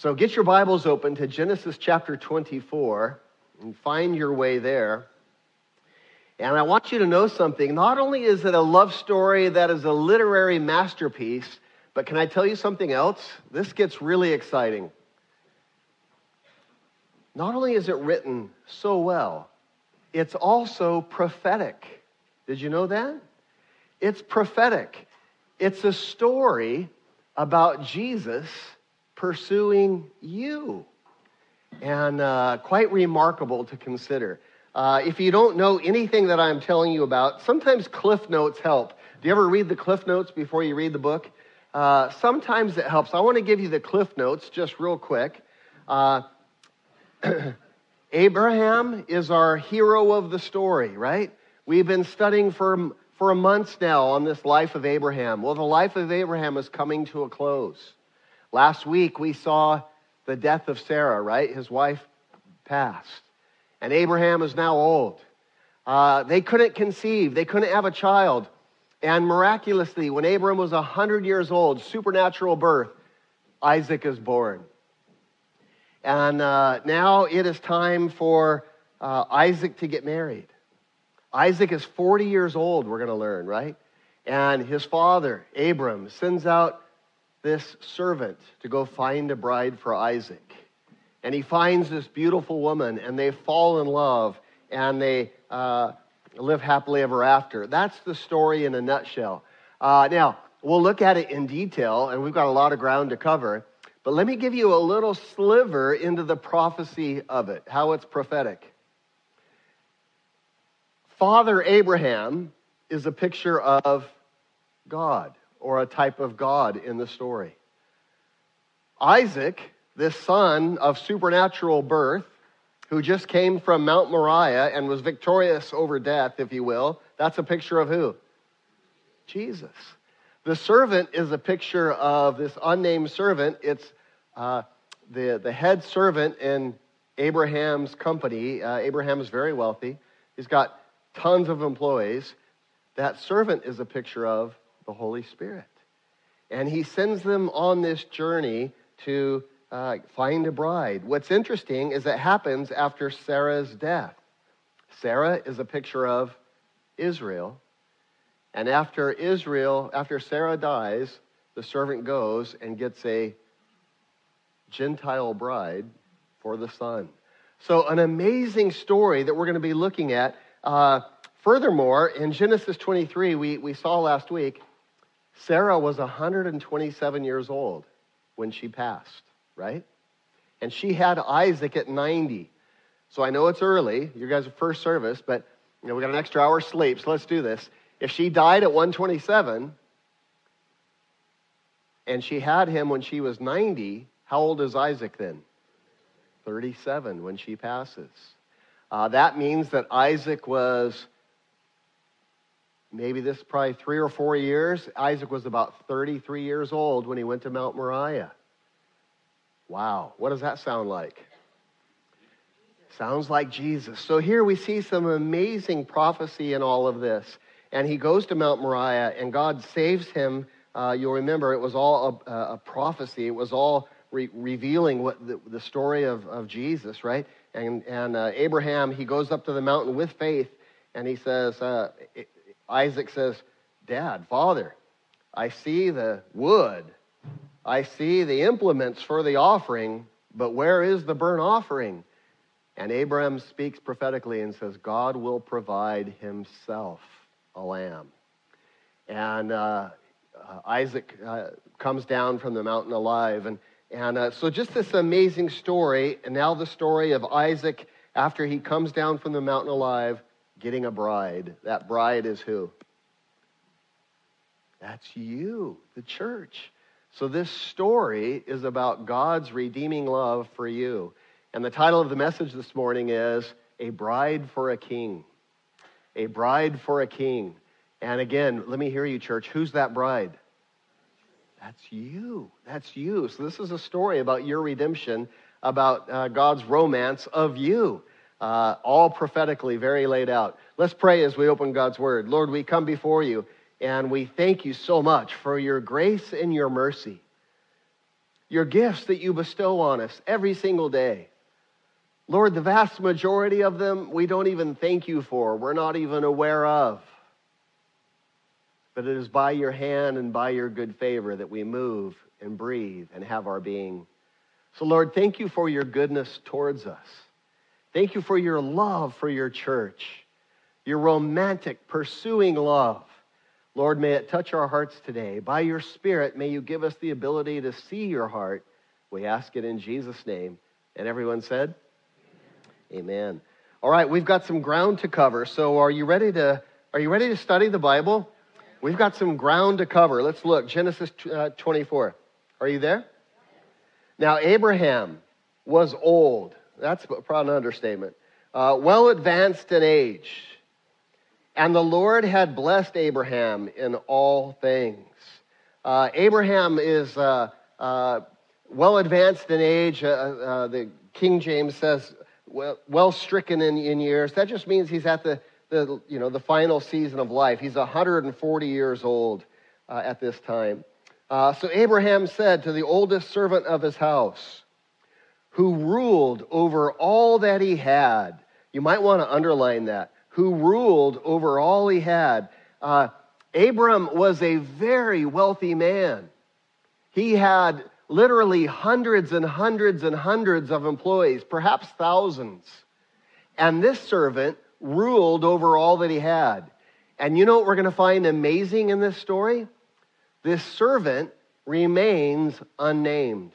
So get your Bibles open to Genesis chapter 24 and find your way there. And I want you to know something. Not only is it a love story that is a literary masterpiece, but can I tell you something else? This gets really exciting. Not only is it written so well, it's also prophetic. Did you know that? It's prophetic. It's a story about Jesus pursuing you. And uh, quite remarkable to consider. Uh, if you don't know anything that I'm telling you about, sometimes Cliff Notes help. Do you ever read the Cliff Notes before you read the book? Uh, sometimes it helps. I want to give you the Cliff Notes just real quick. Uh, Abraham is our hero of the story, right? We've been studying for, for months now on this life of Abraham. Well, the life of Abraham is coming to a close. Last week we saw the death of Sarah, right? His wife passed. And Abraham is now old. Uh, they couldn't conceive, they couldn't have a child. And miraculously, when Abram was 100 years old, supernatural birth, Isaac is born. And uh, now it is time for uh, Isaac to get married. Isaac is 40 years old, we're going to learn, right? And his father, Abram, sends out this servant to go find a bride for Isaac. And he finds this beautiful woman, and they fall in love, and they uh, live happily ever after. That's the story in a nutshell. Uh, now, we'll look at it in detail, and we've got a lot of ground to cover. But let me give you a little sliver into the prophecy of it, how it's prophetic. Father Abraham is a picture of God or a type of God in the story. Isaac, this son of supernatural birth, who just came from Mount Moriah and was victorious over death, if you will, that's a picture of who? Jesus. The servant is a picture of this unnamed servant. It's uh, the, the head servant in Abraham's company. Uh, Abraham is very wealthy, he's got tons of employees. That servant is a picture of the Holy Spirit. And he sends them on this journey to uh, find a bride. What's interesting is it happens after Sarah's death. Sarah is a picture of Israel. And after Israel, after Sarah dies, the servant goes and gets a Gentile bride for the son. So, an amazing story that we're going to be looking at. Uh, furthermore, in Genesis 23, we, we saw last week, Sarah was 127 years old when she passed, right? And she had Isaac at 90. So I know it's early, you guys are first service, but you know, we got an extra hour sleep, so let's do this. If she died at 127 and she had him when she was 90, how old is Isaac then? 37 when she passes. Uh, that means that Isaac was maybe this is probably three or four years. Isaac was about 33 years old when he went to Mount Moriah. Wow, what does that sound like? Sounds like Jesus. So here we see some amazing prophecy in all of this. And he goes to Mount Moriah, and God saves him. Uh, you'll remember it was all a, a prophecy, it was all re- revealing what the, the, story of, of Jesus, right? And, and uh, Abraham, he goes up to the mountain with faith, and he says, uh, Isaac says, Dad, Father, I see the wood, I see the implements for the offering, but where is the burnt offering? And Abraham speaks prophetically and says, God will provide himself a lamb. And uh, uh, Isaac uh, comes down from the mountain alive. And, and uh, so, just this amazing story, and now the story of Isaac after he comes down from the mountain alive getting a bride. That bride is who? That's you, the church. So this story is about God's redeeming love for you. And the title of the message this morning is A Bride for a King. A Bride for a King. And again, let me hear you, church. Who's that bride? That's you. That's you. So, this is a story about your redemption, about uh, God's romance of you, uh, all prophetically, very laid out. Let's pray as we open God's Word. Lord, we come before you and we thank you so much for your grace and your mercy, your gifts that you bestow on us every single day. Lord, the vast majority of them we don't even thank you for, we're not even aware of. But it is by your hand and by your good favor that we move and breathe and have our being. So, Lord, thank you for your goodness towards us. Thank you for your love for your church, your romantic, pursuing love. Lord, may it touch our hearts today. By your Spirit, may you give us the ability to see your heart. We ask it in Jesus' name. And everyone said, Amen. Amen. All right, we've got some ground to cover. So are you ready to are you ready to study the Bible? We've got some ground to cover. Let's look. Genesis uh, 24. Are you there? Now, Abraham was old. That's probably an understatement. Uh, well advanced in age. And the Lord had blessed Abraham in all things. Uh, Abraham is uh, uh, well advanced in age. Uh, the King James says, well, well stricken in, in years. That just means he's at the the, you know, the final season of life. He's 140 years old uh, at this time. Uh, so Abraham said to the oldest servant of his house, who ruled over all that he had, you might want to underline that, who ruled over all he had. Uh, Abram was a very wealthy man. He had literally hundreds and hundreds and hundreds of employees, perhaps thousands. And this servant ruled over all that he had. And you know what we're going to find amazing in this story? This servant remains unnamed.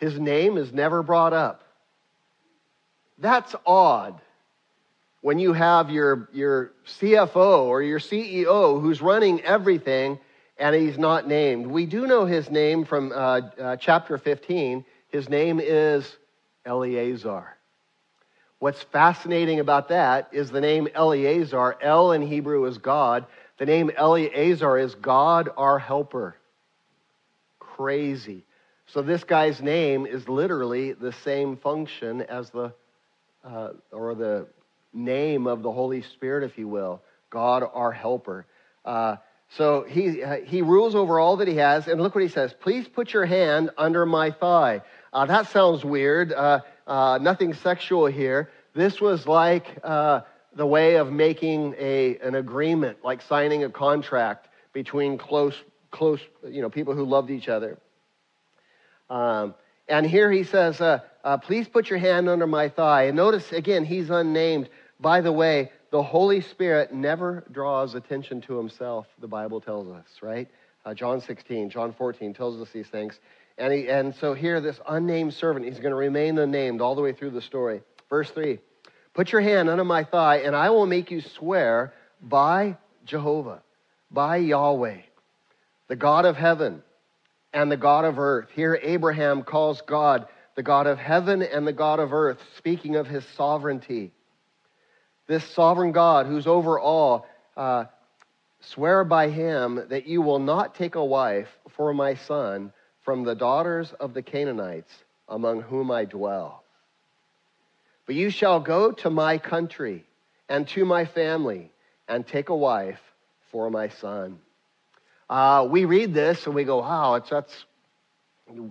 His name is never brought up. That's odd when you have your, your CFO or your CEO who's running everything and he's not named. We do know his name from uh, uh, chapter 15. His name is Eliezer. What's fascinating about that is the name Eliezer. El in Hebrew is God. The name Eliezer is God our helper. Crazy. So this guy's name is literally the same function as the, uh, or the name of the Holy Spirit, if you will. God our helper. Uh, so he, uh, he rules over all that he has. And look what he says Please put your hand under my thigh. Uh, that sounds weird. Uh, uh, nothing sexual here. This was like uh, the way of making a, an agreement, like signing a contract between close, close, you know, people who loved each other. Um, and here he says, uh, uh, please put your hand under my thigh. And notice again, he's unnamed. By the way, the Holy Spirit never draws attention to himself, the Bible tells us, right? Uh, John 16, John 14 tells us these things. And, he, and so here, this unnamed servant, he's going to remain unnamed all the way through the story. Verse 3 Put your hand under my thigh, and I will make you swear by Jehovah, by Yahweh, the God of heaven and the God of earth. Here, Abraham calls God the God of heaven and the God of earth, speaking of his sovereignty. This sovereign God who's over all, uh, swear by him that you will not take a wife for my son from the daughters of the Canaanites among whom I dwell. But you shall go to my country and to my family and take a wife for my son. Uh, we read this and we go, wow, it's, that's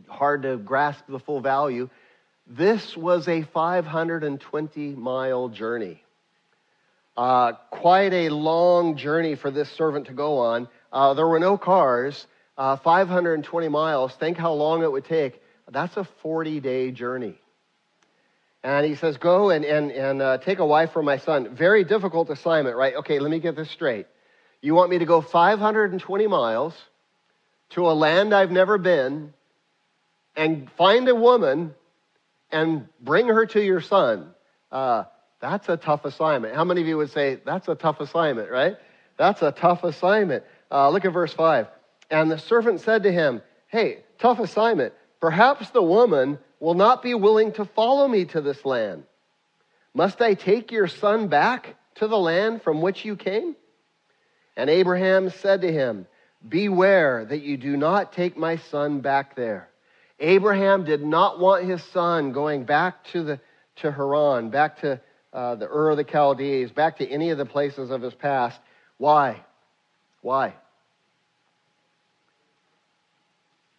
hard to grasp the full value. This was a 520 mile journey. Uh, quite a long journey for this servant to go on. Uh, there were no cars uh, 520 miles, think how long it would take. That's a 40 day journey. And he says, Go and, and, and uh, take a wife for my son. Very difficult assignment, right? Okay, let me get this straight. You want me to go 520 miles to a land I've never been and find a woman and bring her to your son. Uh, that's a tough assignment. How many of you would say, That's a tough assignment, right? That's a tough assignment. Uh, look at verse 5. And the servant said to him, Hey, tough assignment. Perhaps the woman will not be willing to follow me to this land. Must I take your son back to the land from which you came? And Abraham said to him, Beware that you do not take my son back there. Abraham did not want his son going back to, the, to Haran, back to uh, the Ur of the Chaldees, back to any of the places of his past. Why? Why?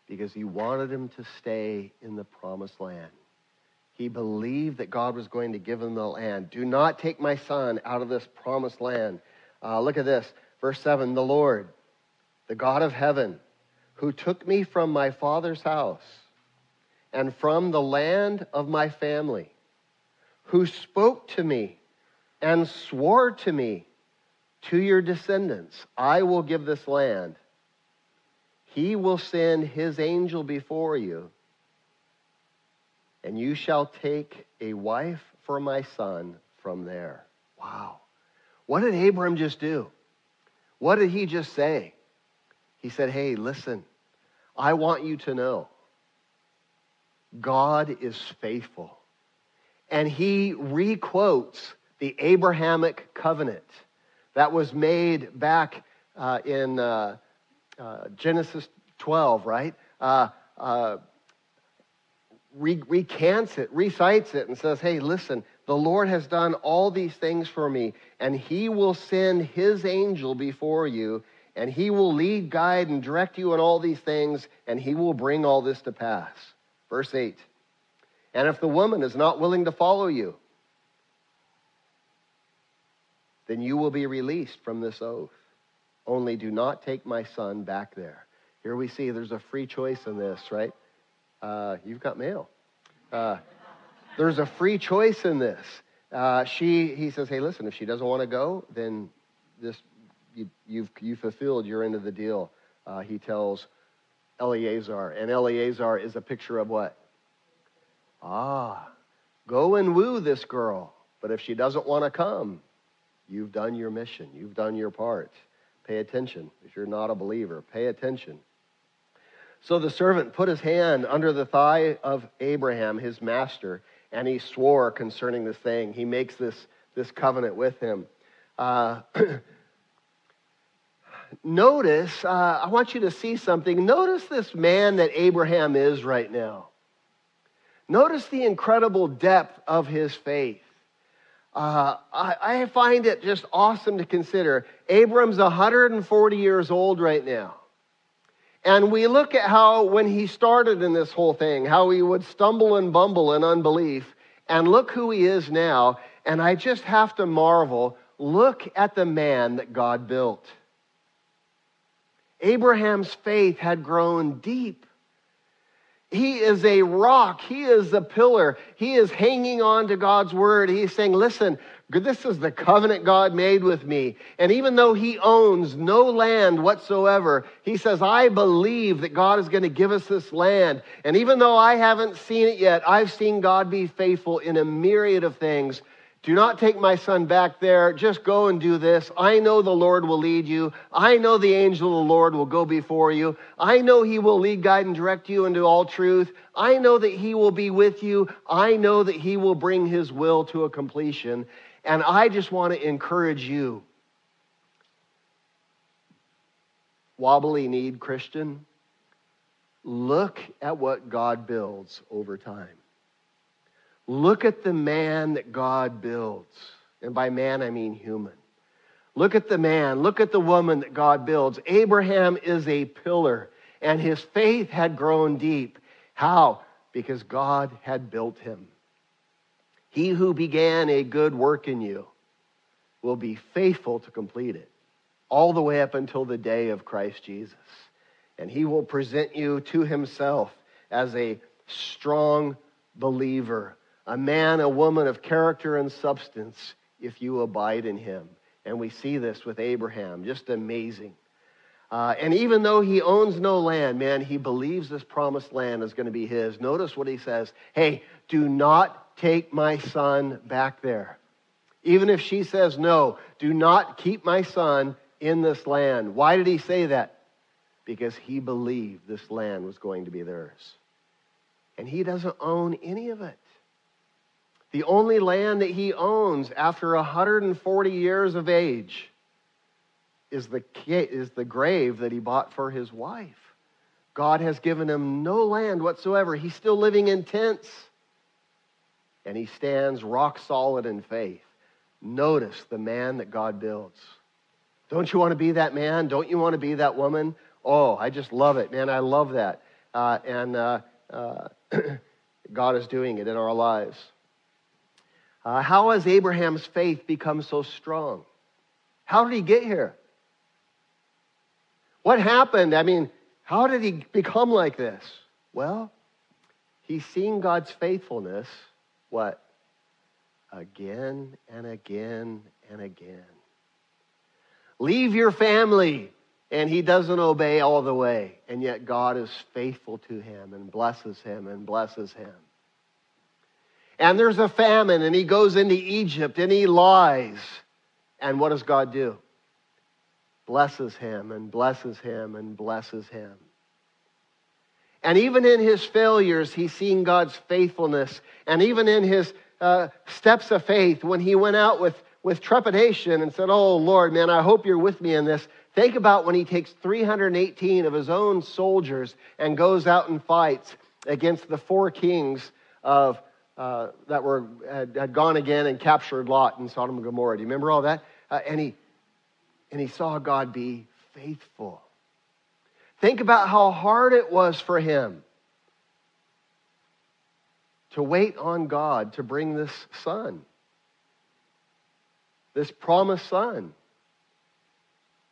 Because he wanted him to stay in the promised land. He believed that God was going to give him the land. Do not take my son out of this promised land. Uh, look at this. Verse 7 The Lord, the God of heaven, who took me from my father's house and from the land of my family, who spoke to me and swore to me, to your descendants, I will give this land. He will send his angel before you and you shall take a wife for my son from there. Wow. What did Abram just do? What did he just say? He said, Hey, listen, I want you to know God is faithful. And he requotes the Abrahamic covenant that was made back uh, in uh, uh, Genesis 12, right? Uh, uh, recants it, recites it, and says, Hey, listen, the Lord has done all these things for me, and he will send his angel before you, and he will lead, guide, and direct you in all these things, and he will bring all this to pass. Verse 8. And if the woman is not willing to follow you, then you will be released from this oath. Only do not take my son back there. Here we see there's a free choice in this, right? uh, you've got mail. Uh, there's a free choice in this. Uh, she, he says, hey, listen, if she doesn't want to go, then this, you, you've, you fulfilled your end of the deal. Uh, he tells Eliezer. And Eliezer is a picture of what? Ah, go and woo this girl. But if she doesn't want to come, you've done your mission. You've done your part. Pay attention. If you're not a believer, pay attention. So the servant put his hand under the thigh of Abraham, his master, and he swore concerning this thing. He makes this, this covenant with him. Uh, notice, uh, I want you to see something. Notice this man that Abraham is right now. Notice the incredible depth of his faith. Uh, I, I find it just awesome to consider. Abram's 140 years old right now. And we look at how, when he started in this whole thing, how he would stumble and bumble in unbelief. And look who he is now. And I just have to marvel look at the man that God built. Abraham's faith had grown deep. He is a rock. He is a pillar. He is hanging on to God's word. He's saying, Listen, this is the covenant God made with me. And even though he owns no land whatsoever, he says, I believe that God is going to give us this land. And even though I haven't seen it yet, I've seen God be faithful in a myriad of things do not take my son back there. Just go and do this. I know the Lord will lead you. I know the angel of the Lord will go before you. I know he will lead, guide, and direct you into all truth. I know that he will be with you. I know that he will bring his will to a completion. And I just want to encourage you, wobbly need Christian, look at what God builds over time. Look at the man that God builds. And by man, I mean human. Look at the man. Look at the woman that God builds. Abraham is a pillar, and his faith had grown deep. How? Because God had built him. He who began a good work in you will be faithful to complete it, all the way up until the day of Christ Jesus. And he will present you to himself as a strong believer a man, a woman of character and substance if you abide in him. And we see this with Abraham, just amazing. Uh, and even though he owns no land, man, he believes this promised land is going to be his. Notice what he says Hey, do not take my son back there. Even if she says no, do not keep my son in this land. Why did he say that? Because he believed this land was going to be theirs. and he doesn't own any of it. The only land that he owns after 140 years of age is the, is the grave that he bought for his wife. God has given him no land whatsoever. He's still living in tents. And he stands rock solid in faith. Notice the man that God builds. Don't you want to be that man? Don't you want to be that woman? Oh, I just love it, man. I love that. Uh, and uh, uh, God is doing it in our lives. Uh, how has Abraham's faith become so strong? How did he get here? What happened? I mean, how did he become like this? Well, he's seen God's faithfulness, what? Again and again and again. Leave your family, and he doesn't obey all the way, and yet God is faithful to him and blesses him and blesses him and there's a famine, and he goes into Egypt and he lies. And what does God do? Blesses him and blesses him and blesses him. And even in his failures, he's seen God's faithfulness. And even in his uh, steps of faith, when he went out with, with trepidation and said, Oh, Lord, man, I hope you're with me in this. Think about when he takes 318 of his own soldiers and goes out and fights against the four kings of uh, that were had, had, gone again and captured Lot in Sodom and Gomorrah. Do you remember all that? Uh, and he and he saw God be faithful. Think about how hard it was for him to wait on God to bring this son, this promised son.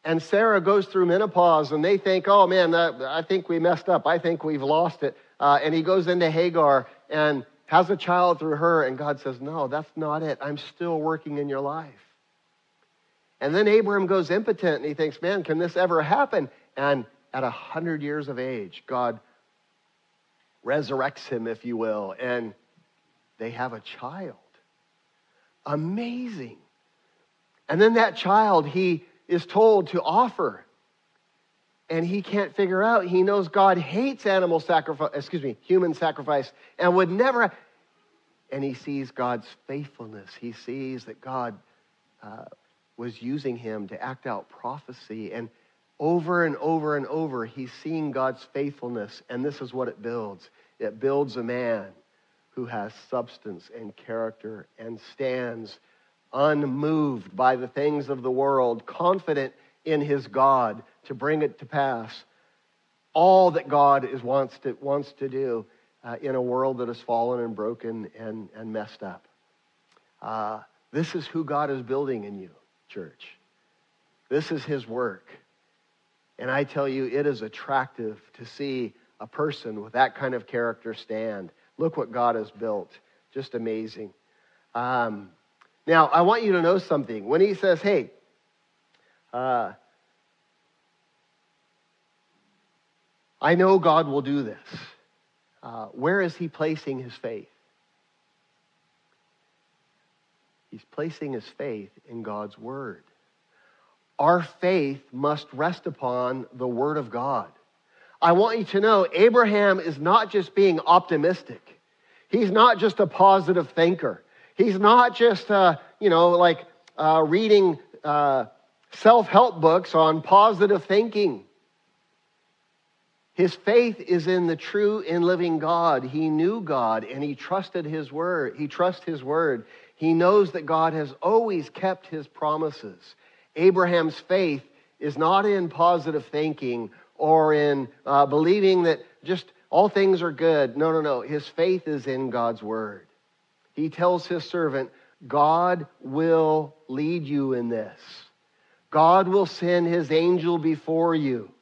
And Sarah goes through menopause, and they think, oh man, I think we messed up. I think we've lost it. Uh, and he goes into Hagar, and has a child through her, and God says, No, that's not it. I'm still working in your life. And then Abraham goes impotent and he thinks, Man, can this ever happen? And at a hundred years of age, God resurrects him, if you will, and they have a child. Amazing. And then that child he is told to offer. And he can't figure out. He knows God hates animal sacrifice, excuse me, human sacrifice, and would never. And he sees God's faithfulness. He sees that God uh, was using him to act out prophecy. And over and over and over, he's seeing God's faithfulness. And this is what it builds it builds a man who has substance and character and stands unmoved by the things of the world, confident in his God to bring it to pass. All that God is, wants, to, wants to do uh, in a world that is fallen and broken and, and messed up. Uh, this is who God is building in you, church. This is his work. And I tell you, it is attractive to see a person with that kind of character stand. Look what God has built. Just amazing. Um, now, I want you to know something. When he says, hey, uh, I know God will do this. Uh, where is he placing his faith? He's placing his faith in God's word. Our faith must rest upon the word of God. I want you to know Abraham is not just being optimistic. He's not just a positive thinker. He's not just, uh, you know, like uh, reading uh, self help books on positive thinking. His faith is in the true and living God. He knew God and he trusted his word. He trusts his word. He knows that God has always kept his promises. Abraham's faith is not in positive thinking or in uh, believing that just all things are good. No, no, no. His faith is in God's word. He tells his servant, God will lead you in this. God will send his angel before you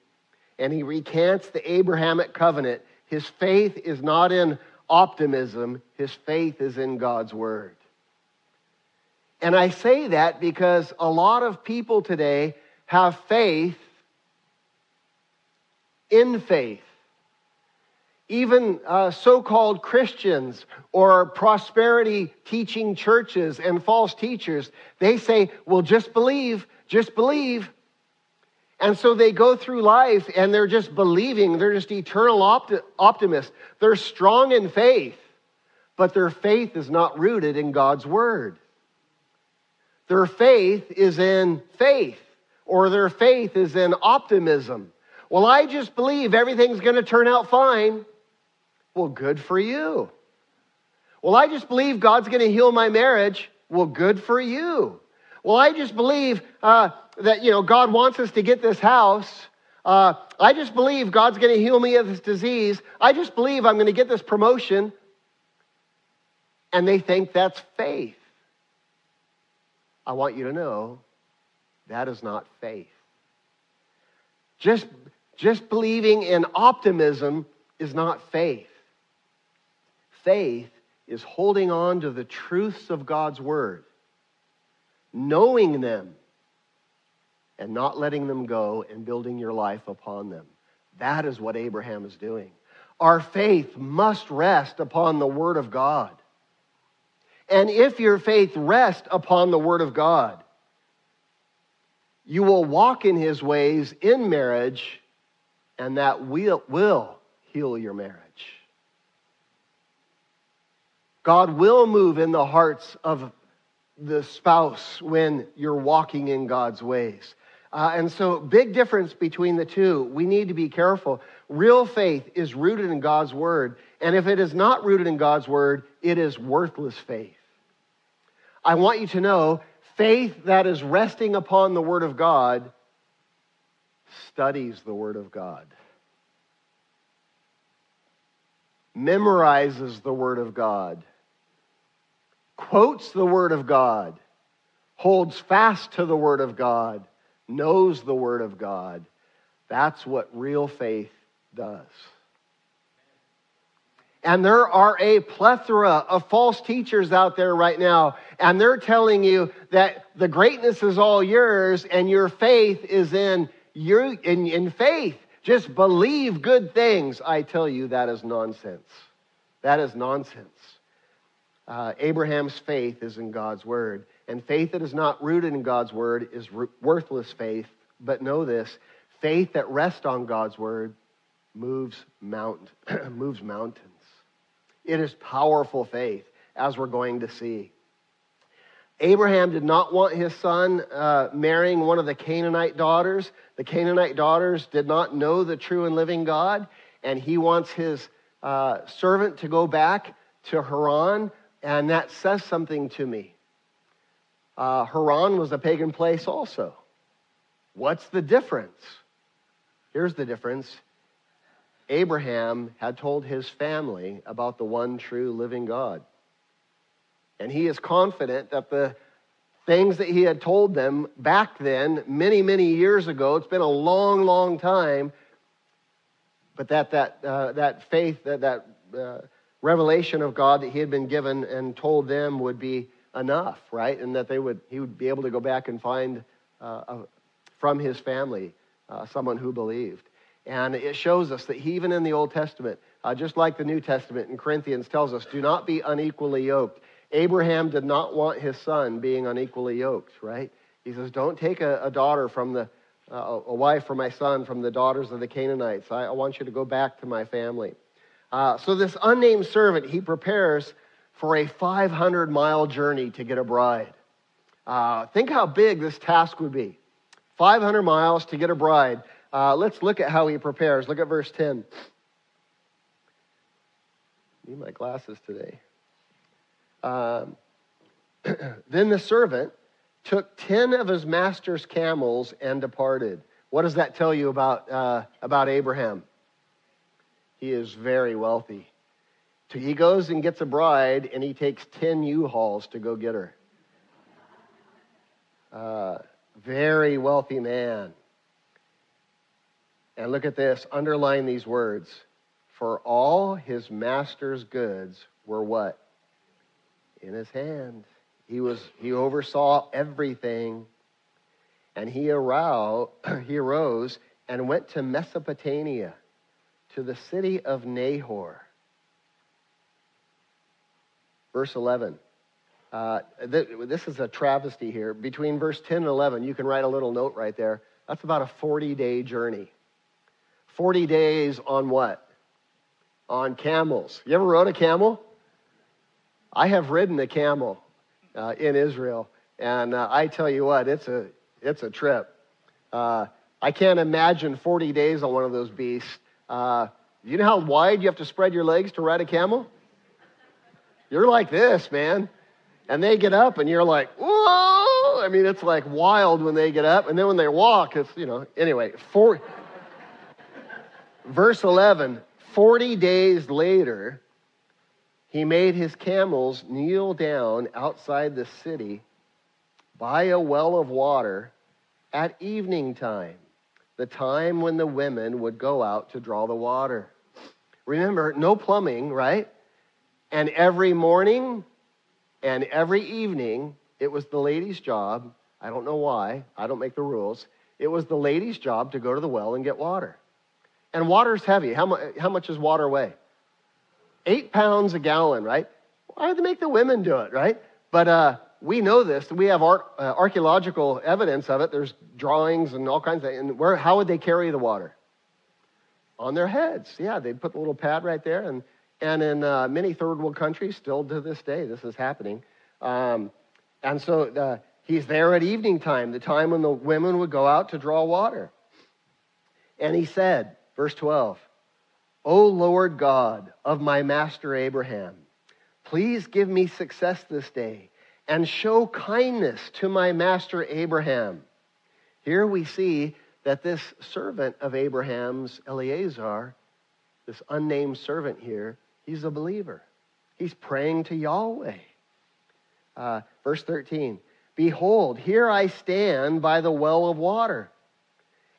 and he recants the Abrahamic covenant. His faith is not in optimism, his faith is in God's word. And I say that because a lot of people today have faith in faith. Even uh, so called Christians or prosperity teaching churches and false teachers, they say, well, just believe, just believe. And so they go through life and they're just believing, they're just eternal opti- optimists. They're strong in faith, but their faith is not rooted in God's word. Their faith is in faith, or their faith is in optimism. Well, I just believe everything's going to turn out fine. Well, good for you. Well, I just believe God's going to heal my marriage. Well, good for you. Well, I just believe uh, that, you know, God wants us to get this house. Uh, I just believe God's going to heal me of this disease. I just believe I'm going to get this promotion. And they think that's faith. I want you to know that is not faith. Just, just believing in optimism is not faith. Faith is holding on to the truths of God's word, knowing them, and not letting them go and building your life upon them. That is what Abraham is doing. Our faith must rest upon the word of God. And if your faith rests upon the word of God, you will walk in his ways in marriage, and that will, will heal your marriage. God will move in the hearts of the spouse when you're walking in God's ways. Uh, and so, big difference between the two. We need to be careful. Real faith is rooted in God's word. And if it is not rooted in God's word, it is worthless faith. I want you to know faith that is resting upon the word of God studies the word of God, memorizes the word of God quotes the Word of God, holds fast to the Word of God, knows the Word of God. That's what real faith does. And there are a plethora of false teachers out there right now, and they're telling you that the greatness is all yours and your faith is in your in, in faith. Just believe good things. I tell you, that is nonsense. That is nonsense uh, Abraham's faith is in God's word. And faith that is not rooted in God's word is worthless faith. But know this faith that rests on God's word moves, mount, moves mountains. It is powerful faith, as we're going to see. Abraham did not want his son uh, marrying one of the Canaanite daughters. The Canaanite daughters did not know the true and living God, and he wants his uh, servant to go back to Haran and that says something to me. Uh, Haran was a pagan place also. What's the difference? Here's the difference Abraham had told his family about the one true living God. And he is confident that the things that he had told them back then, many, many years ago, it's been a long, long time, but that, that, uh, that faith, that, that uh, revelation of God that he had been given and told them would be enough, right? And that they would, he would be able to go back and find uh, a, from his family uh, someone who believed. And it shows us that even in the Old Testament, uh, just like the New Testament in Corinthians tells us, do not be unequally yoked. Abraham did not want his son being unequally yoked, right? He says, don't take a, a daughter from the, uh, a wife for my son from the daughters of the Canaanites. I, I want you to go back to my family. Uh, so this unnamed servant, he prepares for a 500 mile journey to get a bride. Uh, think how big this task would be 500 miles to get a bride. Uh, let's look at how he prepares. Look at verse 10. Need my glasses today. Um, then the servant took 10 of his master's camels and departed. What does that tell you about, uh, about Abraham? He is very wealthy. So he goes and gets a bride, and he takes 10 U-Hauls to go get her. Uh, very wealthy man. And look at this, underline these words. For all his master's goods were what? In his hand. He was he oversaw everything. And he arose, he arose and went to Mesopotamia to the city of Nahor. Verse 11. Uh, th- this is a travesty here. Between verse 10 and 11, you can write a little note right there. That's about a 40 day journey. 40 days on what? On camels. You ever rode a camel? I have ridden a camel uh, in Israel, and uh, I tell you what, it's a, it's a trip. Uh, I can't imagine 40 days on one of those beasts. Uh, you know how wide you have to spread your legs to ride a camel? You're like this, man. And they get up, and you're like, whoa! I mean, it's like wild when they get up, and then when they walk, it's, you know, anyway, four, verse 11 40 days later, he made his camels kneel down outside the city by a well of water at evening time, the time when the women would go out to draw the water. Remember, no plumbing, right? And every morning and every evening, it was the lady's job. I don't know why, I don't make the rules. It was the lady's job to go to the well and get water. And water's heavy. How, mu- how much does water weigh? Eight pounds a gallon, right? Why do they make the women do it, right? But uh, we know this. We have art, uh, archaeological evidence of it. There's drawings and all kinds of things. And where, how would they carry the water? On their heads. Yeah, they'd put the little pad right there. And, and in uh, many third world countries, still to this day, this is happening. Um, and so uh, he's there at evening time, the time when the women would go out to draw water. And he said, verse 12, O Lord God of my master Abraham, please give me success this day and show kindness to my master Abraham. Here we see that this servant of Abraham's, Eliezer, this unnamed servant here, he's a believer. He's praying to Yahweh. Uh, verse 13 Behold, here I stand by the well of water,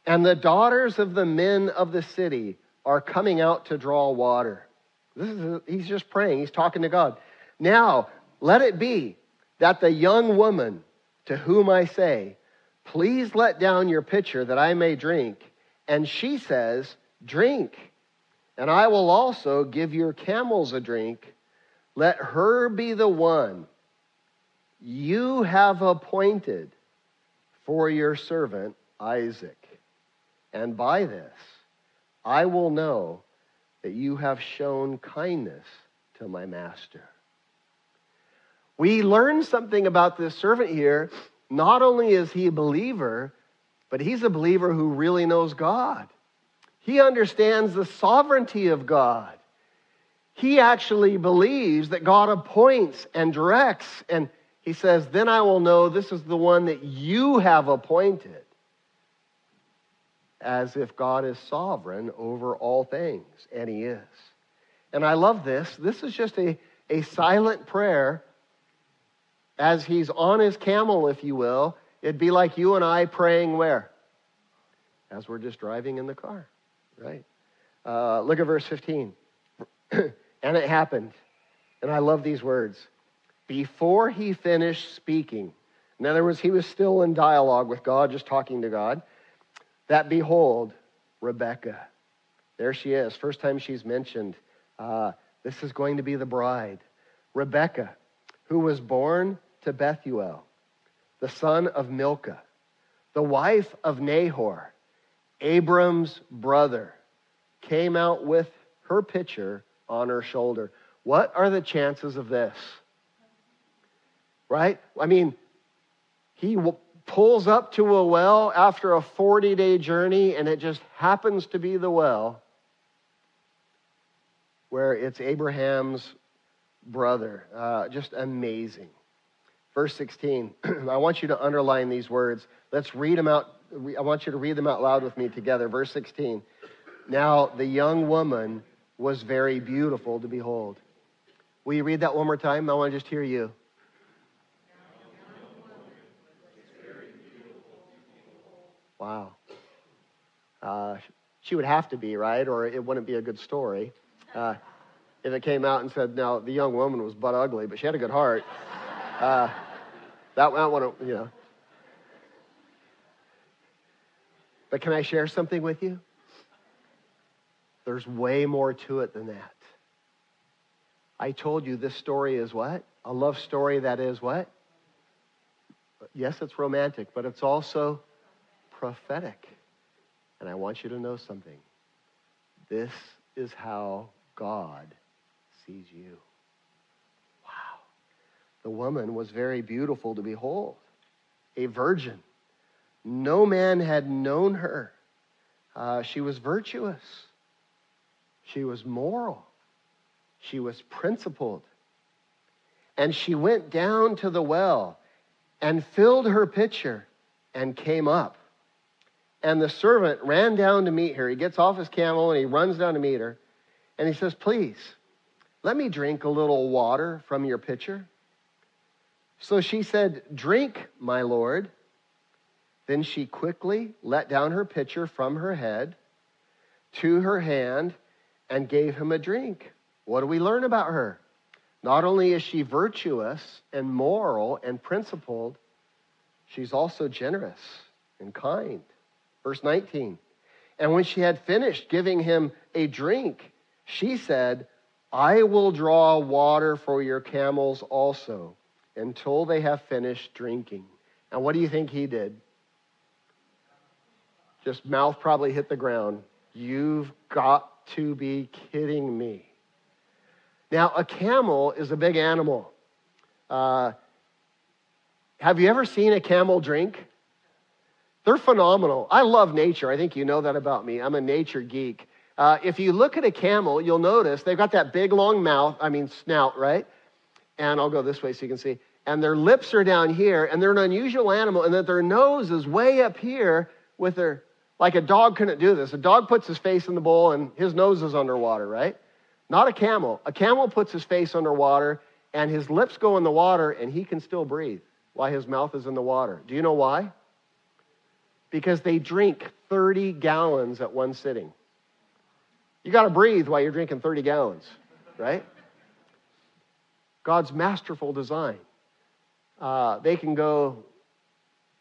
and the daughters of the men of the city are coming out to draw water. This is, he's just praying, he's talking to God. Now, let it be that the young woman to whom I say, Please let down your pitcher that I may drink, and she says, Drink, and I will also give your camels a drink. Let her be the one you have appointed for your servant Isaac. And by this, I will know that you have shown kindness to my master. We learn something about this servant here. Not only is he a believer, but he's a believer who really knows God. He understands the sovereignty of God. He actually believes that God appoints and directs, and he says, Then I will know this is the one that you have appointed, as if God is sovereign over all things, and he is. And I love this. This is just a, a silent prayer as he's on his camel, if you will, it'd be like you and I praying where? As we're just driving in the car, right? Uh, look at verse 15. and it happened, and I love these words. Before he finished speaking, in other words, he was still in dialogue with God, just talking to God, that behold, Rebecca, there she is. First time she's mentioned. Uh, this is going to be the bride. Rebecca, who was born to Bethuel, the son of Milcah, the wife of Nahor, Abram's brother, came out with her pitcher on her shoulder. What are the chances of this? Right? I mean, he pulls up to a well after a 40 day journey, and it just happens to be the well where it's Abraham's brother. Uh, just amazing. Verse 16, I want you to underline these words. Let's read them out. I want you to read them out loud with me together. Verse 16. Now the young woman was very beautiful to behold. Will you read that one more time? I want to just hear you. Wow. Uh, she would have to be, right? Or it wouldn't be a good story. Uh, if it came out and said, now the young woman was butt ugly, but she had a good heart. Uh, that, that one, you know. But can I share something with you? There's way more to it than that. I told you this story is what? A love story that is what? Yes, it's romantic, but it's also prophetic. And I want you to know something. This is how God sees you. Wow. The woman was very beautiful to behold, a virgin. No man had known her. Uh, she was virtuous. She was moral. She was principled. And she went down to the well and filled her pitcher and came up. And the servant ran down to meet her. He gets off his camel and he runs down to meet her. And he says, Please, let me drink a little water from your pitcher. So she said, Drink, my lord. Then she quickly let down her pitcher from her head to her hand and gave him a drink. What do we learn about her? Not only is she virtuous and moral and principled, she's also generous and kind. Verse 19. And when she had finished giving him a drink, she said, I will draw water for your camels also until they have finished drinking. And what do you think he did? Just mouth probably hit the ground. You've got to be kidding me. Now, a camel is a big animal. Uh, have you ever seen a camel drink? They're phenomenal. I love nature. I think you know that about me. I'm a nature geek. Uh, if you look at a camel, you'll notice they've got that big long mouth, I mean, snout, right? And I'll go this way so you can see. And their lips are down here, and they're an unusual animal, and that their nose is way up here with their, like a dog couldn't do this. A dog puts his face in the bowl, and his nose is underwater, right? Not a camel. A camel puts his face underwater, and his lips go in the water, and he can still breathe while his mouth is in the water. Do you know why? Because they drink 30 gallons at one sitting. You got to breathe while you're drinking 30 gallons, right? God's masterful design. Uh, they can go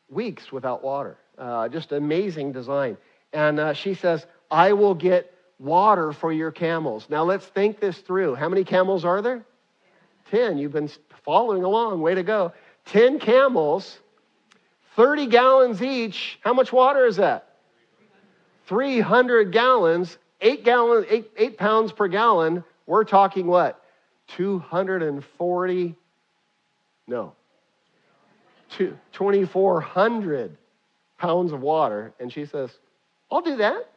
weeks without water. Uh, just amazing design. And uh, she says, I will get water for your camels. Now let's think this through. How many camels are there? Ten. You've been following along. Way to go. Ten camels 30 gallons each. How much water is that? 300 gallons, eight gallons, eight, eight pounds per gallon. We're talking what? 240, no, 2,400 pounds of water. And she says, I'll do that.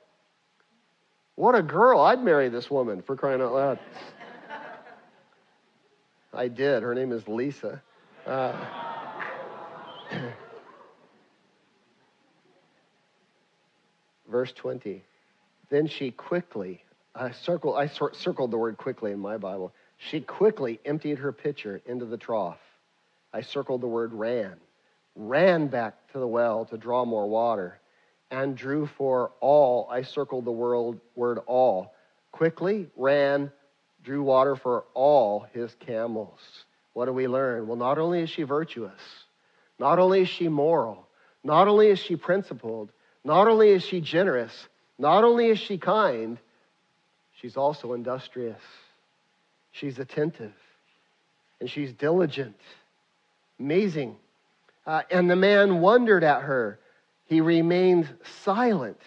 What a girl. I'd marry this woman for crying out loud. I did. Her name is Lisa. Uh, Verse 20. Then she quickly, I, circled, I circled the word quickly in my Bible. She quickly emptied her pitcher into the trough. I circled the word ran. Ran back to the well to draw more water and drew for all. I circled the word, word all. Quickly ran, drew water for all his camels. What do we learn? Well, not only is she virtuous, not only is she moral, not only is she principled, not only is she generous, not only is she kind, she's also industrious. She's attentive and she's diligent. Amazing. Uh, and the man wondered at her. He remained silent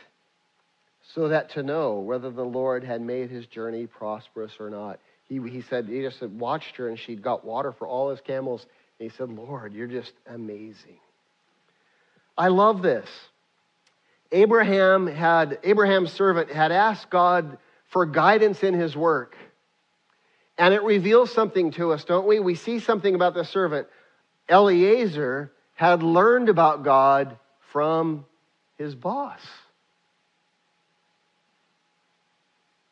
so that to know whether the Lord had made his journey prosperous or not. He, he said, he just watched her and she'd got water for all his camels. And he said, Lord, you're just amazing. I love this. Abraham had, Abraham's servant had asked God for guidance in his work. And it reveals something to us, don't we? We see something about the servant. Eliezer had learned about God from his boss.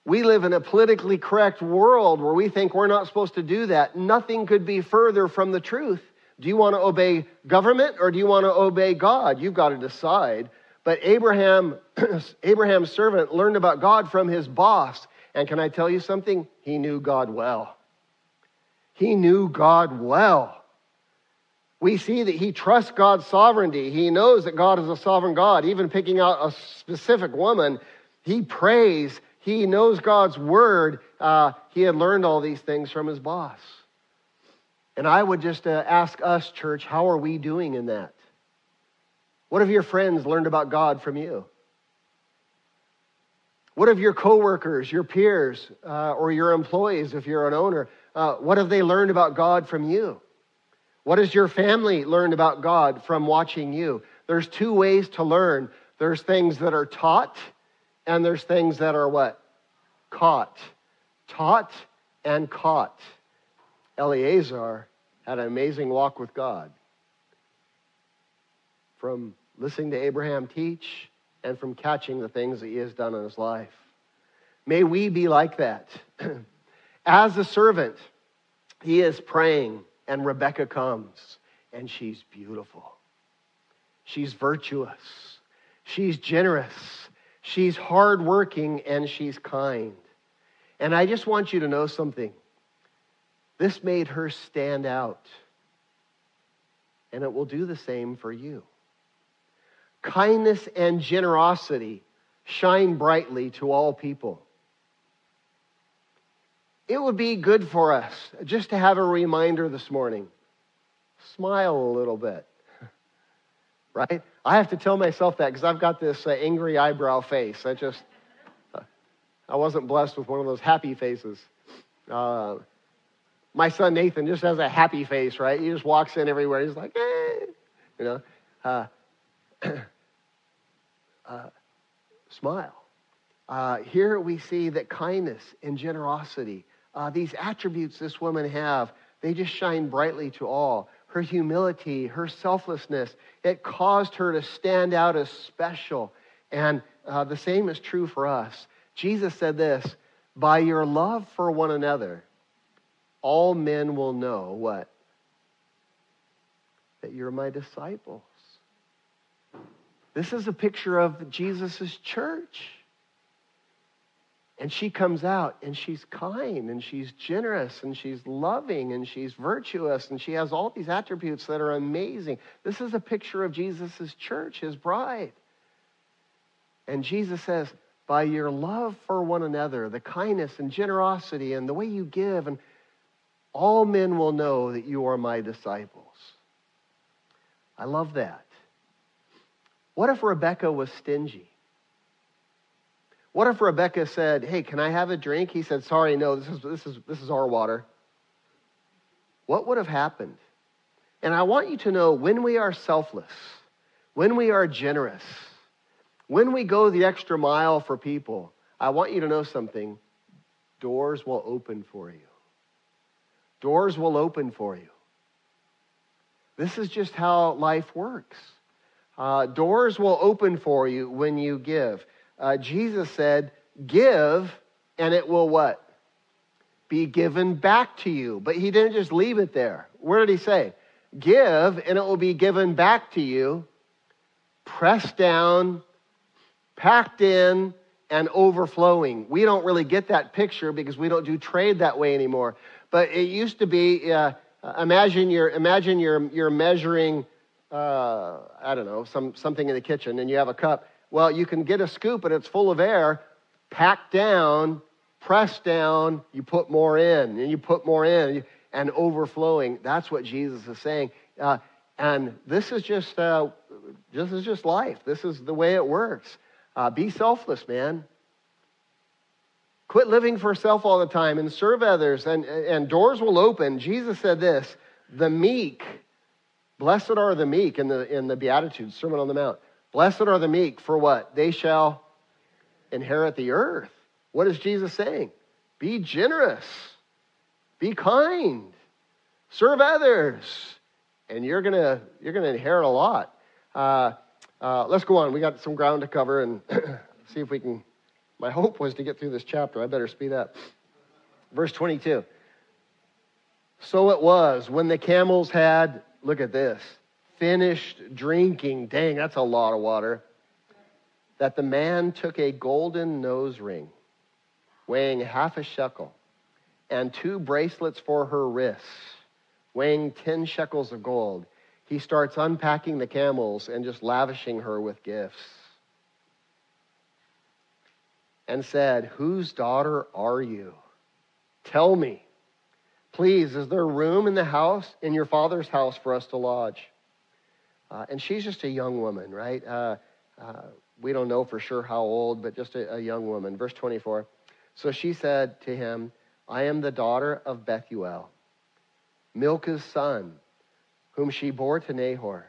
We live in a politically correct world where we think we're not supposed to do that. Nothing could be further from the truth. Do you want to obey government or do you want to obey God? You've got to decide. But Abraham, Abraham's servant learned about God from his boss. And can I tell you something? He knew God well. He knew God well. We see that he trusts God's sovereignty. He knows that God is a sovereign God. Even picking out a specific woman, he prays. He knows God's word. Uh, he had learned all these things from his boss. And I would just uh, ask us, church, how are we doing in that? What have your friends learned about God from you? What have your coworkers, your peers, uh, or your employees, if you're an owner, uh, what have they learned about God from you? What has your family learned about God from watching you? There's two ways to learn. There's things that are taught, and there's things that are what? Caught. Taught and caught. Eliezer had an amazing walk with God. From listening to Abraham teach and from catching the things that he has done in his life. May we be like that. As a servant, he is praying, and Rebecca comes, and she's beautiful. She's virtuous. She's generous. She's hardworking, and she's kind. And I just want you to know something. This made her stand out. And it will do the same for you. Kindness and generosity shine brightly to all people. It would be good for us just to have a reminder this morning. Smile a little bit. Right? I have to tell myself that because I've got this uh, angry eyebrow face. I just, uh, I wasn't blessed with one of those happy faces. Uh, my son Nathan just has a happy face, right? He just walks in everywhere. He's like, eh, you know. Uh, smile. Uh, here we see that kindness and generosity, uh, these attributes this woman have, they just shine brightly to all. Her humility, her selflessness, it caused her to stand out as special. And uh, the same is true for us. Jesus said this By your love for one another, all men will know what? That you're my disciples. This is a picture of Jesus' church. And she comes out and she's kind and she's generous and she's loving and she's virtuous and she has all these attributes that are amazing. This is a picture of Jesus' church, his bride. And Jesus says, by your love for one another, the kindness and generosity and the way you give, and all men will know that you are my disciples. I love that. What if Rebecca was stingy? What if Rebecca said, Hey, can I have a drink? He said, Sorry, no, this is, this is, this is our water. What would have happened? And I want you to know when we are selfless, when we are generous, when we go the extra mile for people, I want you to know something. Doors will open for you. Doors will open for you. This is just how life works. Uh, doors will open for you when you give. Uh, Jesus said, Give, and it will what? Be given back to you. But he didn't just leave it there. Where did he say? Give, and it will be given back to you, pressed down, packed in, and overflowing. We don't really get that picture because we don't do trade that way anymore. But it used to be uh, imagine you're, imagine you're, you're measuring uh, I don't know, some, something in the kitchen and you have a cup. Well, you can get a scoop and it's full of air, packed down, pressed down, you put more in, and you put more in, and overflowing. That's what Jesus is saying. Uh, and this is just, uh, this is just life. This is the way it works. Uh, be selfless, man. Quit living for self all the time and serve others, and, and doors will open. Jesus said this the meek Blessed are the meek in the, in the Beatitudes, Sermon on the Mount. Blessed are the meek for what? They shall inherit the earth. What is Jesus saying? Be generous, be kind, serve others, and you're gonna you're gonna inherit a lot. Uh, uh, let's go on. We got some ground to cover and see if we can. My hope was to get through this chapter. I better speed up. Verse 22. So it was when the camels had Look at this. Finished drinking. Dang, that's a lot of water. That the man took a golden nose ring weighing half a shekel and two bracelets for her wrists weighing 10 shekels of gold. He starts unpacking the camels and just lavishing her with gifts. And said, Whose daughter are you? Tell me. Please, is there room in the house, in your father's house, for us to lodge? Uh, and she's just a young woman, right? Uh, uh, we don't know for sure how old, but just a, a young woman. Verse 24. So she said to him, I am the daughter of Bethuel, Milcah's son, whom she bore to Nahor.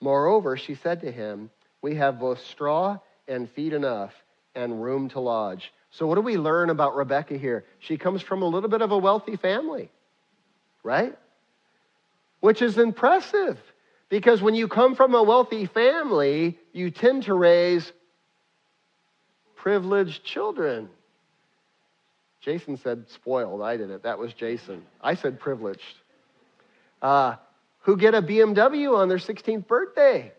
Moreover, she said to him, We have both straw and feed enough and room to lodge. So, what do we learn about Rebecca here? She comes from a little bit of a wealthy family, right? Which is impressive because when you come from a wealthy family, you tend to raise privileged children. Jason said spoiled. I did it. That was Jason. I said privileged. Uh, who get a BMW on their 16th birthday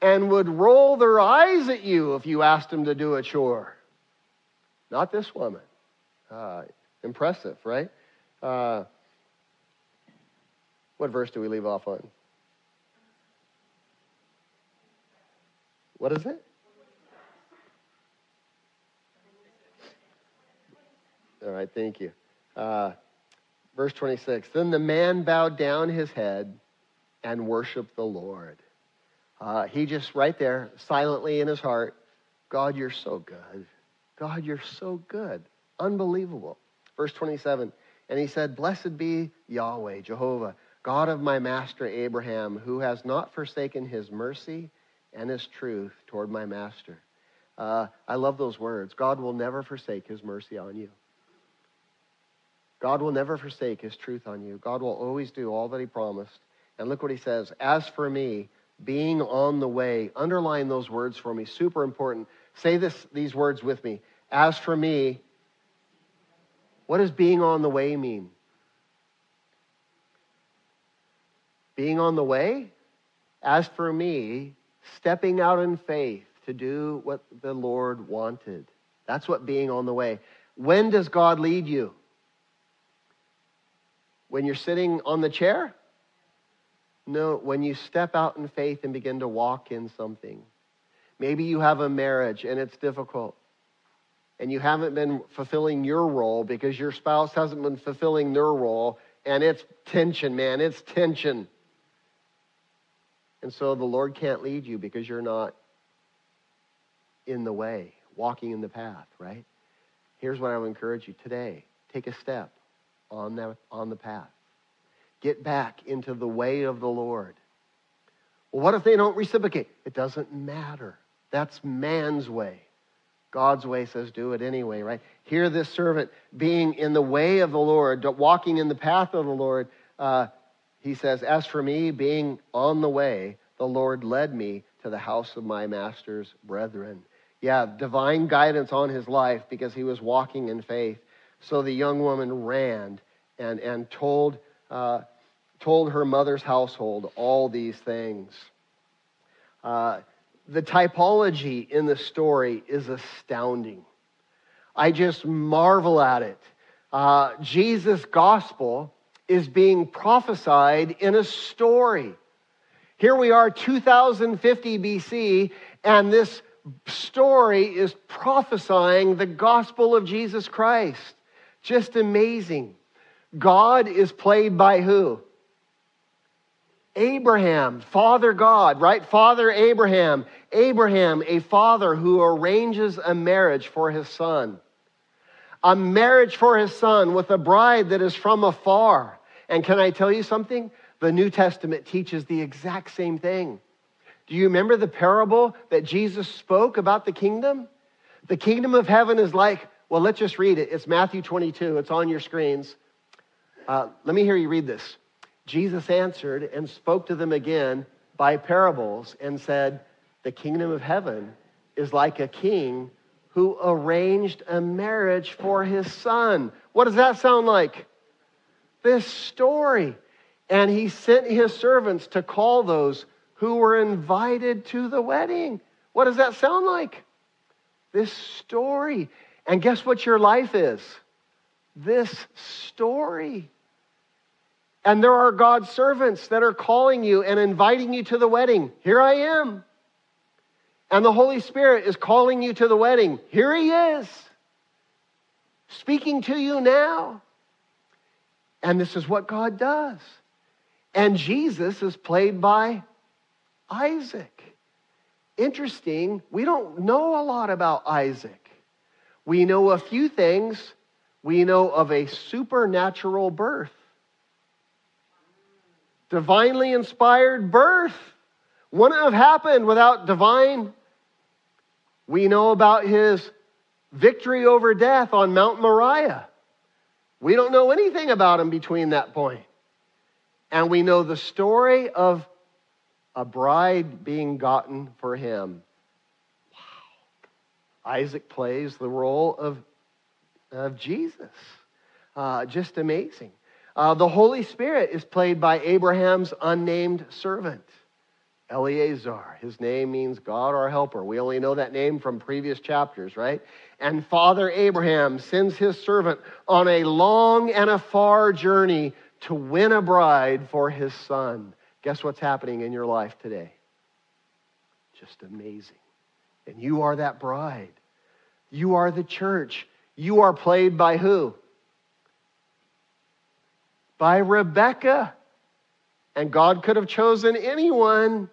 and would roll their eyes at you if you asked them to do a chore. Not this woman. Uh, impressive, right? Uh, what verse do we leave off on? What is it? All right, thank you. Uh, verse 26 Then the man bowed down his head and worshiped the Lord. Uh, he just right there, silently in his heart, God, you're so good. God, you're so good. Unbelievable. Verse 27 And he said, Blessed be Yahweh, Jehovah, God of my master Abraham, who has not forsaken his mercy and his truth toward my master. Uh, I love those words. God will never forsake his mercy on you. God will never forsake his truth on you. God will always do all that he promised. And look what he says As for me, being on the way, underline those words for me, super important. Say this, these words with me. As for me, what does being on the way mean? Being on the way? As for me, stepping out in faith to do what the Lord wanted. That's what being on the way. When does God lead you? When you're sitting on the chair? No, when you step out in faith and begin to walk in something. Maybe you have a marriage and it's difficult. And you haven't been fulfilling your role because your spouse hasn't been fulfilling their role. And it's tension, man. It's tension. And so the Lord can't lead you because you're not in the way, walking in the path, right? Here's what I would encourage you today take a step on, that, on the path. Get back into the way of the Lord. Well, what if they don't reciprocate? It doesn't matter. That's man's way. God's way says do it anyway, right? Here, this servant being in the way of the Lord, walking in the path of the Lord, uh, he says, As for me, being on the way, the Lord led me to the house of my master's brethren. Yeah, divine guidance on his life because he was walking in faith. So the young woman ran and, and told, uh, told her mother's household all these things. Uh, the typology in the story is astounding. I just marvel at it. Uh, Jesus' gospel is being prophesied in a story. Here we are, 2050 BC, and this story is prophesying the gospel of Jesus Christ. Just amazing. God is played by who? Abraham, Father God, right? Father Abraham. Abraham, a father who arranges a marriage for his son. A marriage for his son with a bride that is from afar. And can I tell you something? The New Testament teaches the exact same thing. Do you remember the parable that Jesus spoke about the kingdom? The kingdom of heaven is like well, let's just read it. It's Matthew 22, it's on your screens. Uh, let me hear you read this. Jesus answered and spoke to them again by parables and said, The kingdom of heaven is like a king who arranged a marriage for his son. What does that sound like? This story. And he sent his servants to call those who were invited to the wedding. What does that sound like? This story. And guess what your life is? This story. And there are God's servants that are calling you and inviting you to the wedding. Here I am. And the Holy Spirit is calling you to the wedding. Here He is, speaking to you now. And this is what God does. And Jesus is played by Isaac. Interesting, we don't know a lot about Isaac. We know a few things. We know of a supernatural birth, divinely inspired birth. Wouldn't have happened without divine. We know about his victory over death on Mount Moriah. We don't know anything about him between that point. And we know the story of a bride being gotten for him. Wow. Isaac plays the role of, of Jesus. Uh, just amazing. Uh, the Holy Spirit is played by Abraham's unnamed servant. Eliezer. His name means God our helper. We only know that name from previous chapters, right? And Father Abraham sends his servant on a long and a far journey to win a bride for his son. Guess what's happening in your life today? Just amazing. And you are that bride. You are the church. You are played by who? By Rebecca. And God could have chosen anyone.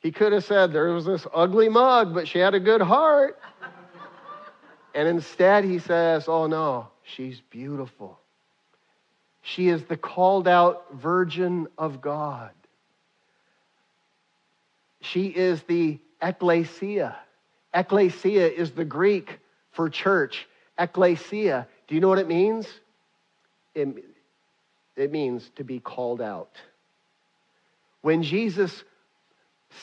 He could have said, There was this ugly mug, but she had a good heart. and instead, he says, Oh no, she's beautiful. She is the called out virgin of God. She is the ecclesia. Ecclesia is the Greek for church. Ecclesia, do you know what it means? It, it means to be called out. When Jesus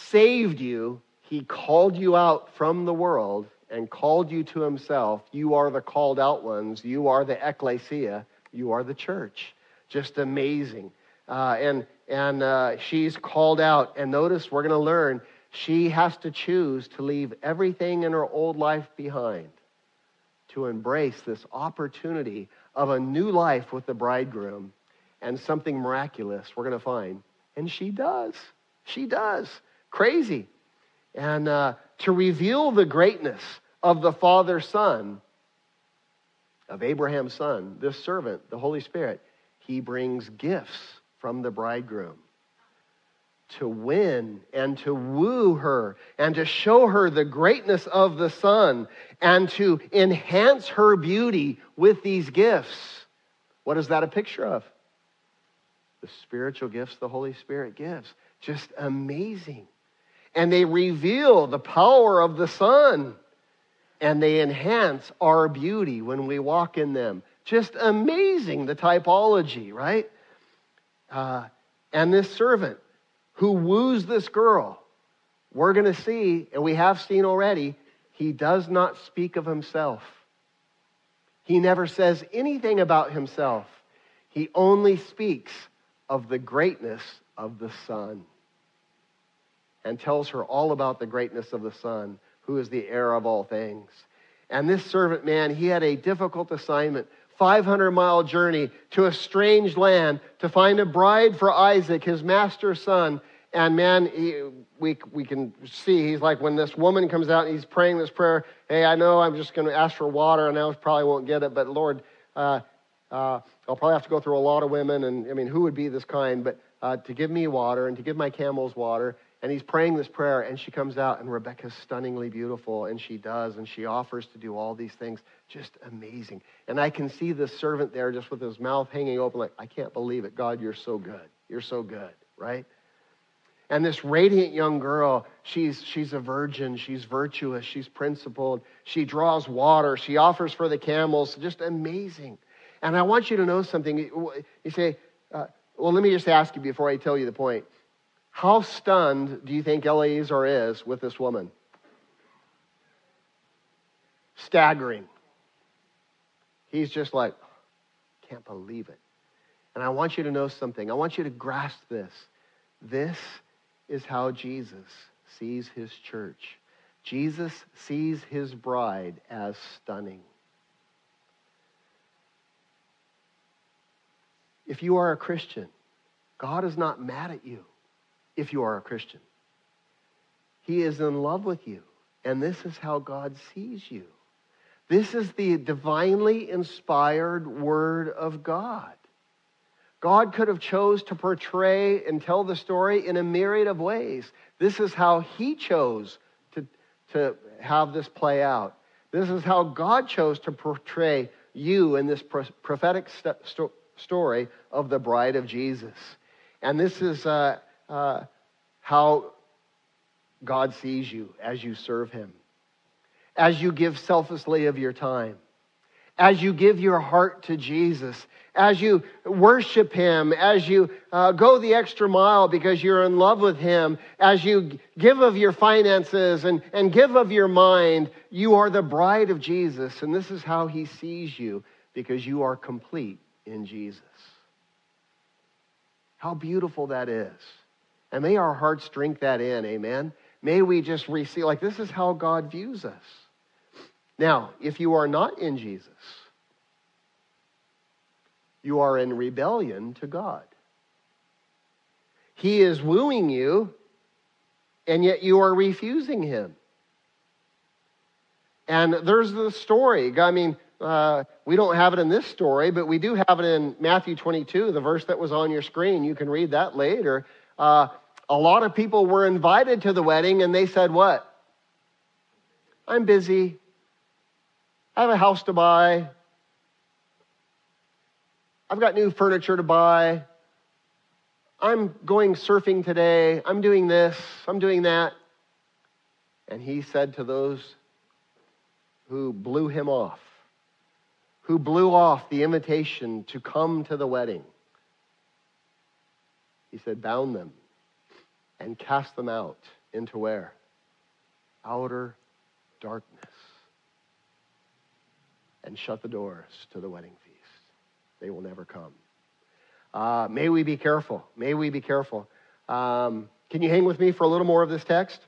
saved you, he called you out from the world and called you to himself. You are the called out ones. You are the ecclesia. You are the church. Just amazing. Uh, and and uh, she's called out. And notice we're going to learn she has to choose to leave everything in her old life behind to embrace this opportunity of a new life with the bridegroom and something miraculous we're going to find. And she does. She does crazy. And uh, to reveal the greatness of the Father Son, of Abraham's Son, this servant, the Holy Spirit, he brings gifts from the bridegroom to win and to woo her and to show her the greatness of the Son and to enhance her beauty with these gifts. What is that a picture of? The spiritual gifts the Holy Spirit gives. Just amazing and they reveal the power of the Son and they enhance our beauty when we walk in them. Just amazing, the typology, right? Uh, and this servant who woos this girl, we're going to see, and we have seen already, he does not speak of himself. He never says anything about himself. He only speaks of the greatness of the Son and tells her all about the greatness of the Son, who is the heir of all things. And this servant man, he had a difficult assignment 500 mile journey to a strange land to find a bride for Isaac, his master's son. And man, he, we, we can see he's like when this woman comes out and he's praying this prayer, hey, I know I'm just going to ask for water and I probably won't get it, but Lord, uh, uh, I'll probably have to go through a lot of women. And I mean, who would be this kind? But uh, to give me water and to give my camels water. And he's praying this prayer, and she comes out, and Rebecca's stunningly beautiful, and she does, and she offers to do all these things. Just amazing. And I can see the servant there just with his mouth hanging open, like, I can't believe it. God, you're so good. You're so good, right? And this radiant young girl, she's, she's a virgin. She's virtuous. She's principled. She draws water. She offers for the camels. Just amazing. And I want you to know something. You say, uh, well, let me just ask you before I tell you the point. How stunned do you think Eliezer is with this woman? Staggering. He's just like, can't believe it. And I want you to know something. I want you to grasp this. This is how Jesus sees his church. Jesus sees his bride as stunning. If you are a Christian, God is not mad at you if you are a Christian. He is in love with you, and this is how God sees you. This is the divinely inspired Word of God. God could have chose to portray and tell the story in a myriad of ways. This is how he chose to, to have this play out. This is how God chose to portray you in this prophetic st- story of the bride of Jesus. And this is uh, uh, how God sees you as you serve him, as you give selflessly of your time. As you give your heart to Jesus, as you worship Him, as you uh, go the extra mile because you're in love with Him, as you give of your finances and, and give of your mind, you are the bride of Jesus. And this is how He sees you because you are complete in Jesus. How beautiful that is. And may our hearts drink that in, amen? May we just receive, like, this is how God views us. Now, if you are not in Jesus, you are in rebellion to God. He is wooing you, and yet you are refusing him. And there's the story. I mean, uh, we don't have it in this story, but we do have it in Matthew 22, the verse that was on your screen. You can read that later. Uh, a lot of people were invited to the wedding, and they said, What? I'm busy. I have a house to buy. I've got new furniture to buy. I'm going surfing today. I'm doing this. I'm doing that. And he said to those who blew him off, who blew off the invitation to come to the wedding, he said, bound them and cast them out into where? Outer darkness and shut the doors to the wedding feast. They will never come. Uh, may we be careful. May we be careful. Um, can you hang with me for a little more of this text?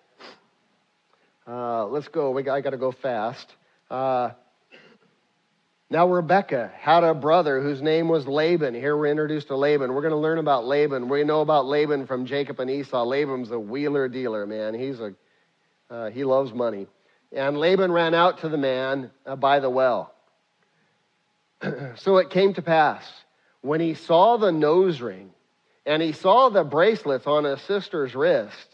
Uh, let's go. We I got to go fast. Uh, now, Rebecca had a brother whose name was Laban. Here we're introduced to Laban. We're going to learn about Laban. We know about Laban from Jacob and Esau. Laban's a wheeler dealer, man. He's a, uh, he loves money. And Laban ran out to the man uh, by the well. so it came to pass when he saw the nose ring and he saw the bracelets on his sister's wrist,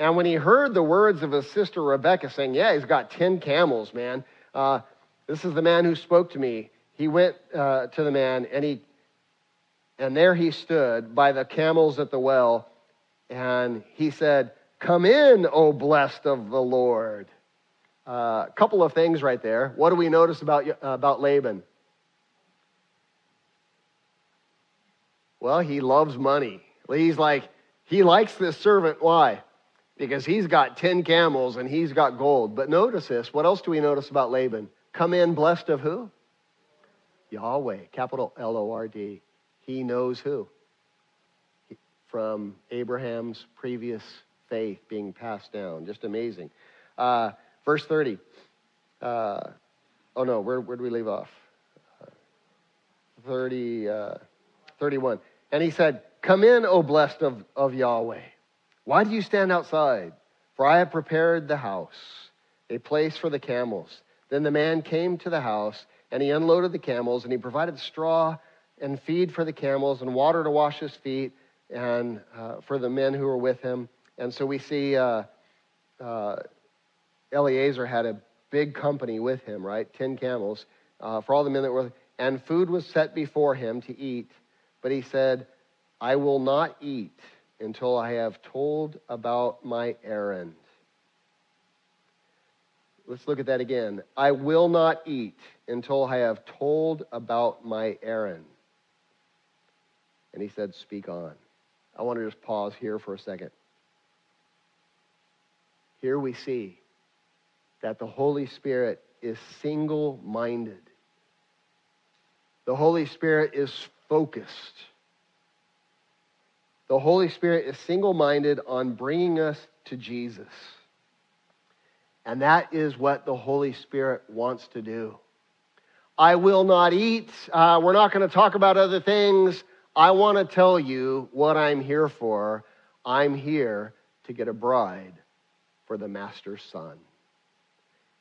and when he heard the words of his sister Rebecca saying, Yeah, he's got 10 camels, man. Uh, this is the man who spoke to me. He went uh, to the man and he and there he stood by the camels at the well, and he said, Come in, O blessed of the Lord. A uh, couple of things right there. What do we notice about, about Laban? Well, he loves money. He's like, he likes this servant. Why? Because he's got 10 camels and he's got gold. But notice this. What else do we notice about Laban? Come in blessed of who? Yahweh, capital L O R D. He knows who? From Abraham's previous faith being passed down. Just amazing. Uh, verse 30. Uh, oh no, where, where do we leave off? Uh, 30, uh, 31. And he said, Come in, O blessed of, of Yahweh. Why do you stand outside? For I have prepared the house, a place for the camels. Then the man came to the house, and he unloaded the camels, and he provided straw and feed for the camels, and water to wash his feet, and uh, for the men who were with him. And so we see uh, uh, Eliezer had a big company with him, right? Ten camels uh, for all the men that were. And food was set before him to eat. But he said, I will not eat until I have told about my errand. Let's look at that again. I will not eat until I have told about my errand. And he said, Speak on. I want to just pause here for a second. Here we see that the Holy Spirit is single minded. The Holy Spirit is focused. The Holy Spirit is single minded on bringing us to Jesus. And that is what the Holy Spirit wants to do. I will not eat. Uh, we're not going to talk about other things. I want to tell you what I'm here for. I'm here to get a bride for the Master's Son.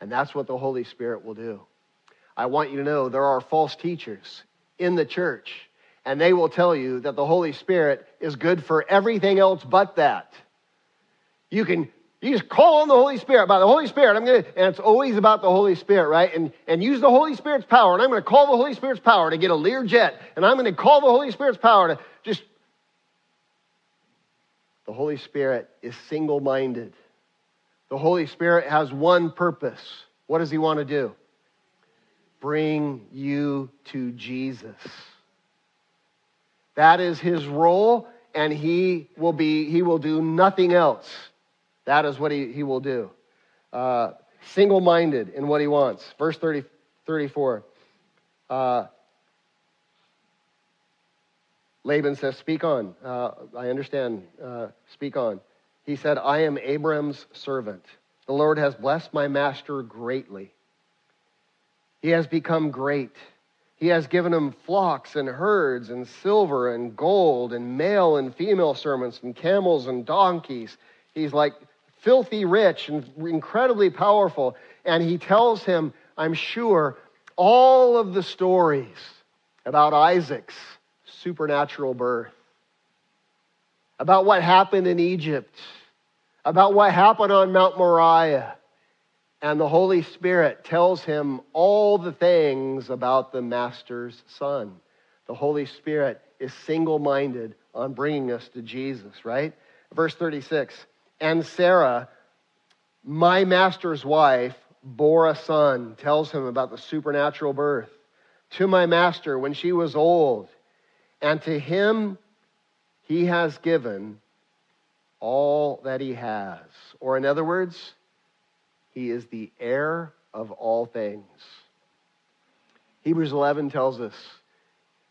And that's what the Holy Spirit will do. I want you to know there are false teachers in the church and they will tell you that the Holy Spirit is good for everything else but that. You can you just call on the Holy Spirit by the Holy Spirit. I'm gonna, and it's always about the Holy Spirit, right? And and use the Holy Spirit's power. And I'm gonna call the Holy Spirit's power to get a Learjet. And I'm gonna call the Holy Spirit's power to just. The Holy Spirit is single-minded. The Holy Spirit has one purpose. What does He want to do? Bring you to Jesus. That is His role, and He will be. He will do nothing else. That is what he, he will do. Uh, Single minded in what he wants. Verse 30, 34. Uh, Laban says, Speak on. Uh, I understand. Uh, speak on. He said, I am Abram's servant. The Lord has blessed my master greatly. He has become great. He has given him flocks and herds and silver and gold and male and female servants and camels and donkeys. He's like filthy rich and incredibly powerful. And he tells him, I'm sure, all of the stories about Isaac's supernatural birth, about what happened in Egypt, about what happened on Mount Moriah. And the Holy Spirit tells him all the things about the Master's Son. The Holy Spirit is single minded on bringing us to Jesus, right? Verse 36 and Sarah, my master's wife, bore a son, tells him about the supernatural birth. To my master when she was old, and to him he has given all that he has. Or, in other words, he is the heir of all things. Hebrews 11 tells us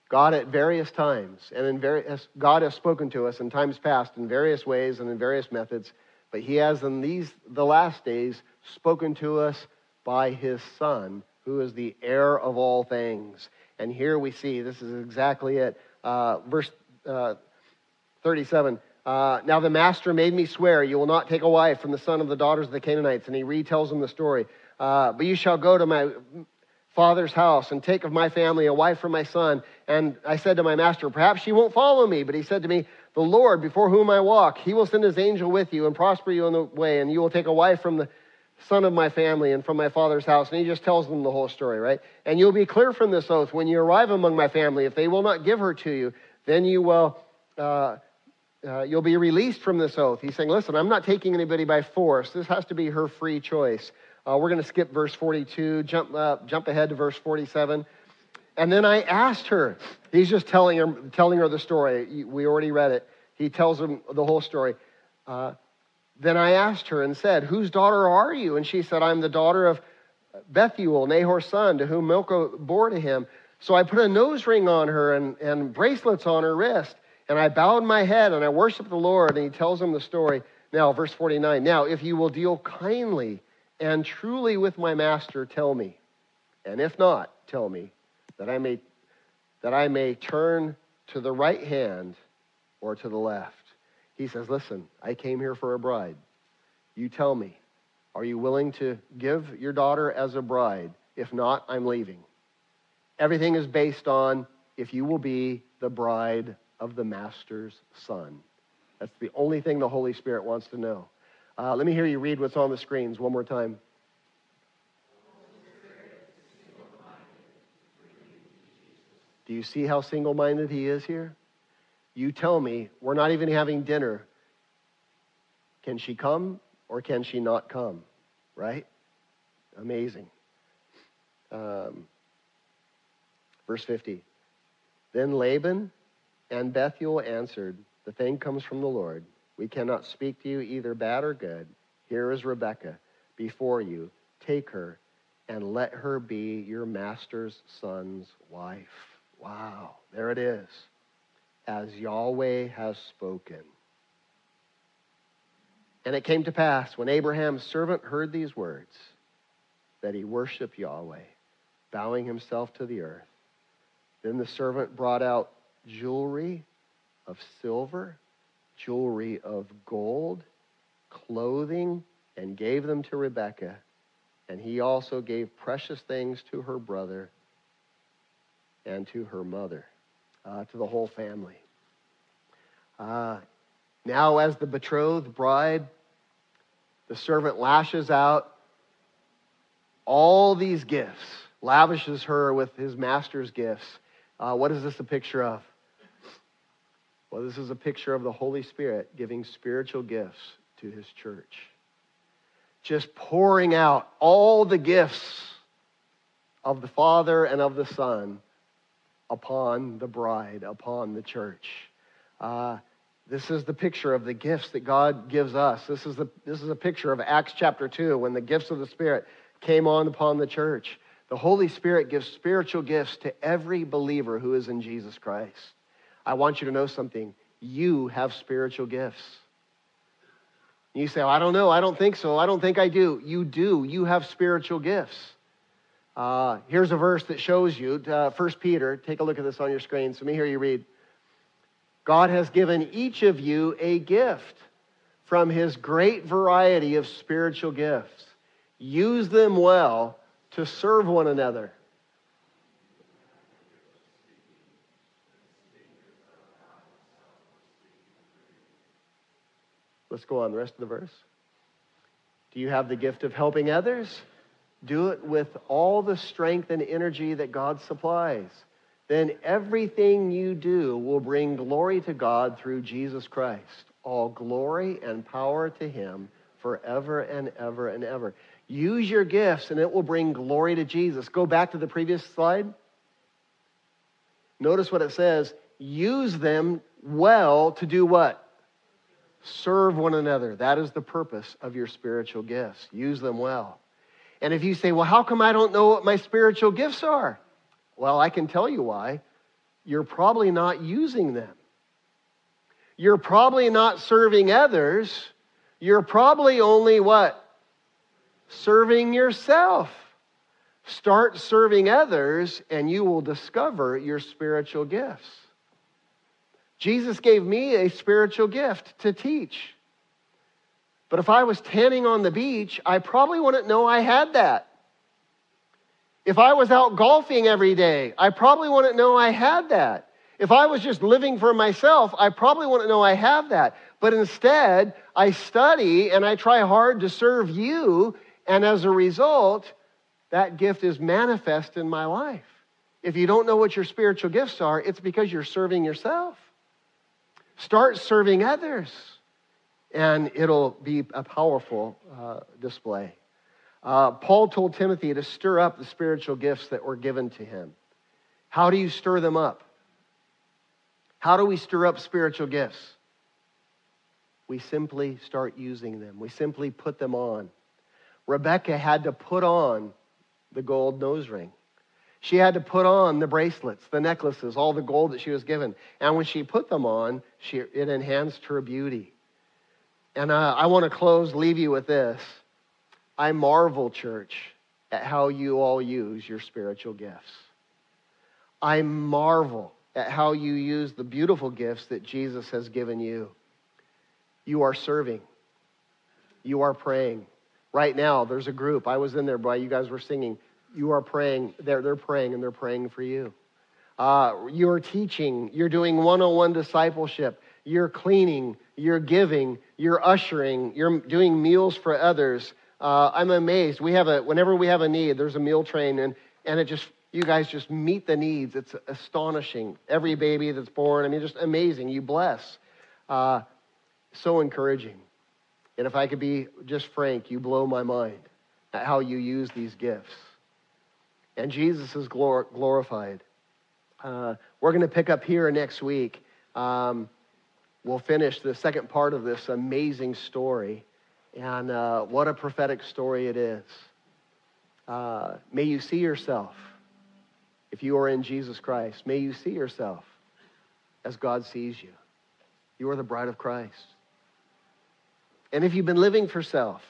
God at various times, and in various, God has spoken to us in times past in various ways and in various methods, but He has in these the last days spoken to us by His Son, who is the heir of all things. And here we see this is exactly it. Uh, verse uh, 37. Uh, now the master made me swear, You will not take a wife from the son of the daughters of the Canaanites. And he retells them the story. Uh, but you shall go to my father's house and take of my family a wife for my son. And I said to my master, Perhaps she won't follow me. But he said to me, The Lord, before whom I walk, he will send his angel with you and prosper you in the way, and you will take a wife from the son of my family and from my father's house. And he just tells them the whole story, right? And you'll be clear from this oath when you arrive among my family. If they will not give her to you, then you will. Uh, uh, you'll be released from this oath. He's saying, Listen, I'm not taking anybody by force. This has to be her free choice. Uh, we're going to skip verse 42, jump, uh, jump ahead to verse 47. And then I asked her, he's just telling her, telling her the story. We already read it. He tells him the whole story. Uh, then I asked her and said, Whose daughter are you? And she said, I'm the daughter of Bethuel, Nahor's son, to whom Milcah bore to him. So I put a nose ring on her and, and bracelets on her wrist. And I bowed my head and I worshiped the Lord. And he tells him the story. Now, verse 49. Now, if you will deal kindly and truly with my master tell me, and if not, tell me, that I may that I may turn to the right hand or to the left. He says, Listen, I came here for a bride. You tell me, are you willing to give your daughter as a bride? If not, I'm leaving. Everything is based on if you will be the bride of the master's son. That's the only thing the Holy Spirit wants to know. Uh, let me hear you read what's on the screens one more time. Do you see how single minded he is here? You tell me, we're not even having dinner. Can she come or can she not come? Right? Amazing. Um, verse 50. Then Laban and Bethuel answered, The thing comes from the Lord. We cannot speak to you either bad or good. Here is Rebekah before you. Take her and let her be your master's son's wife. Wow, there it is. As Yahweh has spoken. And it came to pass when Abraham's servant heard these words that he worshiped Yahweh, bowing himself to the earth. Then the servant brought out jewelry of silver jewelry of gold, clothing, and gave them to Rebekah. And he also gave precious things to her brother and to her mother. uh, to the whole family. Uh, now, as the betrothed bride, the servant lashes out all these gifts, lavishes her with his master's gifts. Uh, what is this a picture of? Well, this is a picture of the Holy Spirit giving spiritual gifts to his church. Just pouring out all the gifts of the Father and of the Son upon the bride, upon the church. Uh, this is the picture of the gifts that God gives us. This is, the, this is a picture of Acts chapter 2 when the gifts of the Spirit came on upon the church. The Holy Spirit gives spiritual gifts to every believer who is in Jesus Christ. I want you to know something. You have spiritual gifts. You say, well, I don't know. I don't think so. I don't think I do. You do. You have spiritual gifts. Uh, here's a verse that shows you. Uh, 1 Peter, take a look at this on your screen. So, me hear you read. God has given each of you a gift from his great variety of spiritual gifts. Use them well to serve one another. Let's go on the rest of the verse. Do you have the gift of helping others? Do it with all the strength and energy that God supplies. Then everything you do will bring glory to God through Jesus Christ. All glory and power to Him forever and ever and ever. Use your gifts and it will bring glory to Jesus. Go back to the previous slide. Notice what it says use them well to do what? Serve one another. That is the purpose of your spiritual gifts. Use them well. And if you say, well, how come I don't know what my spiritual gifts are? Well, I can tell you why. You're probably not using them. You're probably not serving others. You're probably only what? Serving yourself. Start serving others, and you will discover your spiritual gifts. Jesus gave me a spiritual gift to teach. But if I was tanning on the beach, I probably wouldn't know I had that. If I was out golfing every day, I probably wouldn't know I had that. If I was just living for myself, I probably wouldn't know I have that. But instead, I study and I try hard to serve you, and as a result, that gift is manifest in my life. If you don't know what your spiritual gifts are, it's because you're serving yourself. Start serving others and it'll be a powerful uh, display. Uh, Paul told Timothy to stir up the spiritual gifts that were given to him. How do you stir them up? How do we stir up spiritual gifts? We simply start using them, we simply put them on. Rebecca had to put on the gold nose ring. She had to put on the bracelets, the necklaces, all the gold that she was given. And when she put them on, she, it enhanced her beauty. And uh, I want to close, leave you with this. I marvel, church, at how you all use your spiritual gifts. I marvel at how you use the beautiful gifts that Jesus has given you. You are serving, you are praying. Right now, there's a group. I was in there while you guys were singing. You are praying. They're, they're praying and they're praying for you. Uh, you're teaching. You're doing one on one discipleship. You're cleaning you're giving, you're ushering, you're doing meals for others. Uh, I'm amazed. We have a whenever we have a need, there's a meal train, and and it just you guys just meet the needs. It's astonishing. Every baby that's born, I mean, just amazing. You bless. Uh, so encouraging. And if I could be just frank, you blow my mind at how you use these gifts. And Jesus is glor- glorified. Uh, we're going to pick up here next week. Um, we'll finish the second part of this amazing story. And uh, what a prophetic story it is. Uh, may you see yourself, if you are in Jesus Christ, may you see yourself as God sees you. You are the bride of Christ. And if you've been living for self,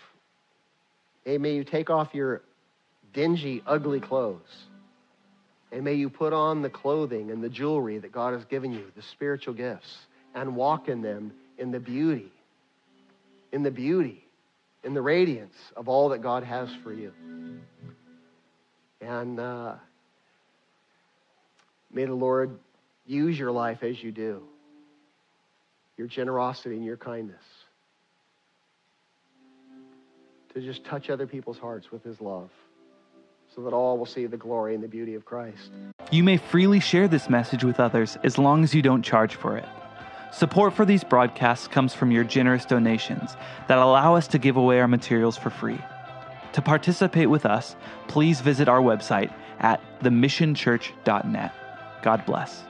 hey, may you take off your dingy, ugly clothes. And may you put on the clothing and the jewelry that God has given you, the spiritual gifts and walk in them in the beauty, in the beauty, in the radiance of all that God has for you. And uh, may the Lord use your life as you do, your generosity and your kindness, to just touch other people's hearts with his love so that all will see the glory and the beauty of Christ. You may freely share this message with others as long as you don't charge for it. Support for these broadcasts comes from your generous donations that allow us to give away our materials for free. To participate with us, please visit our website at themissionchurch.net. God bless.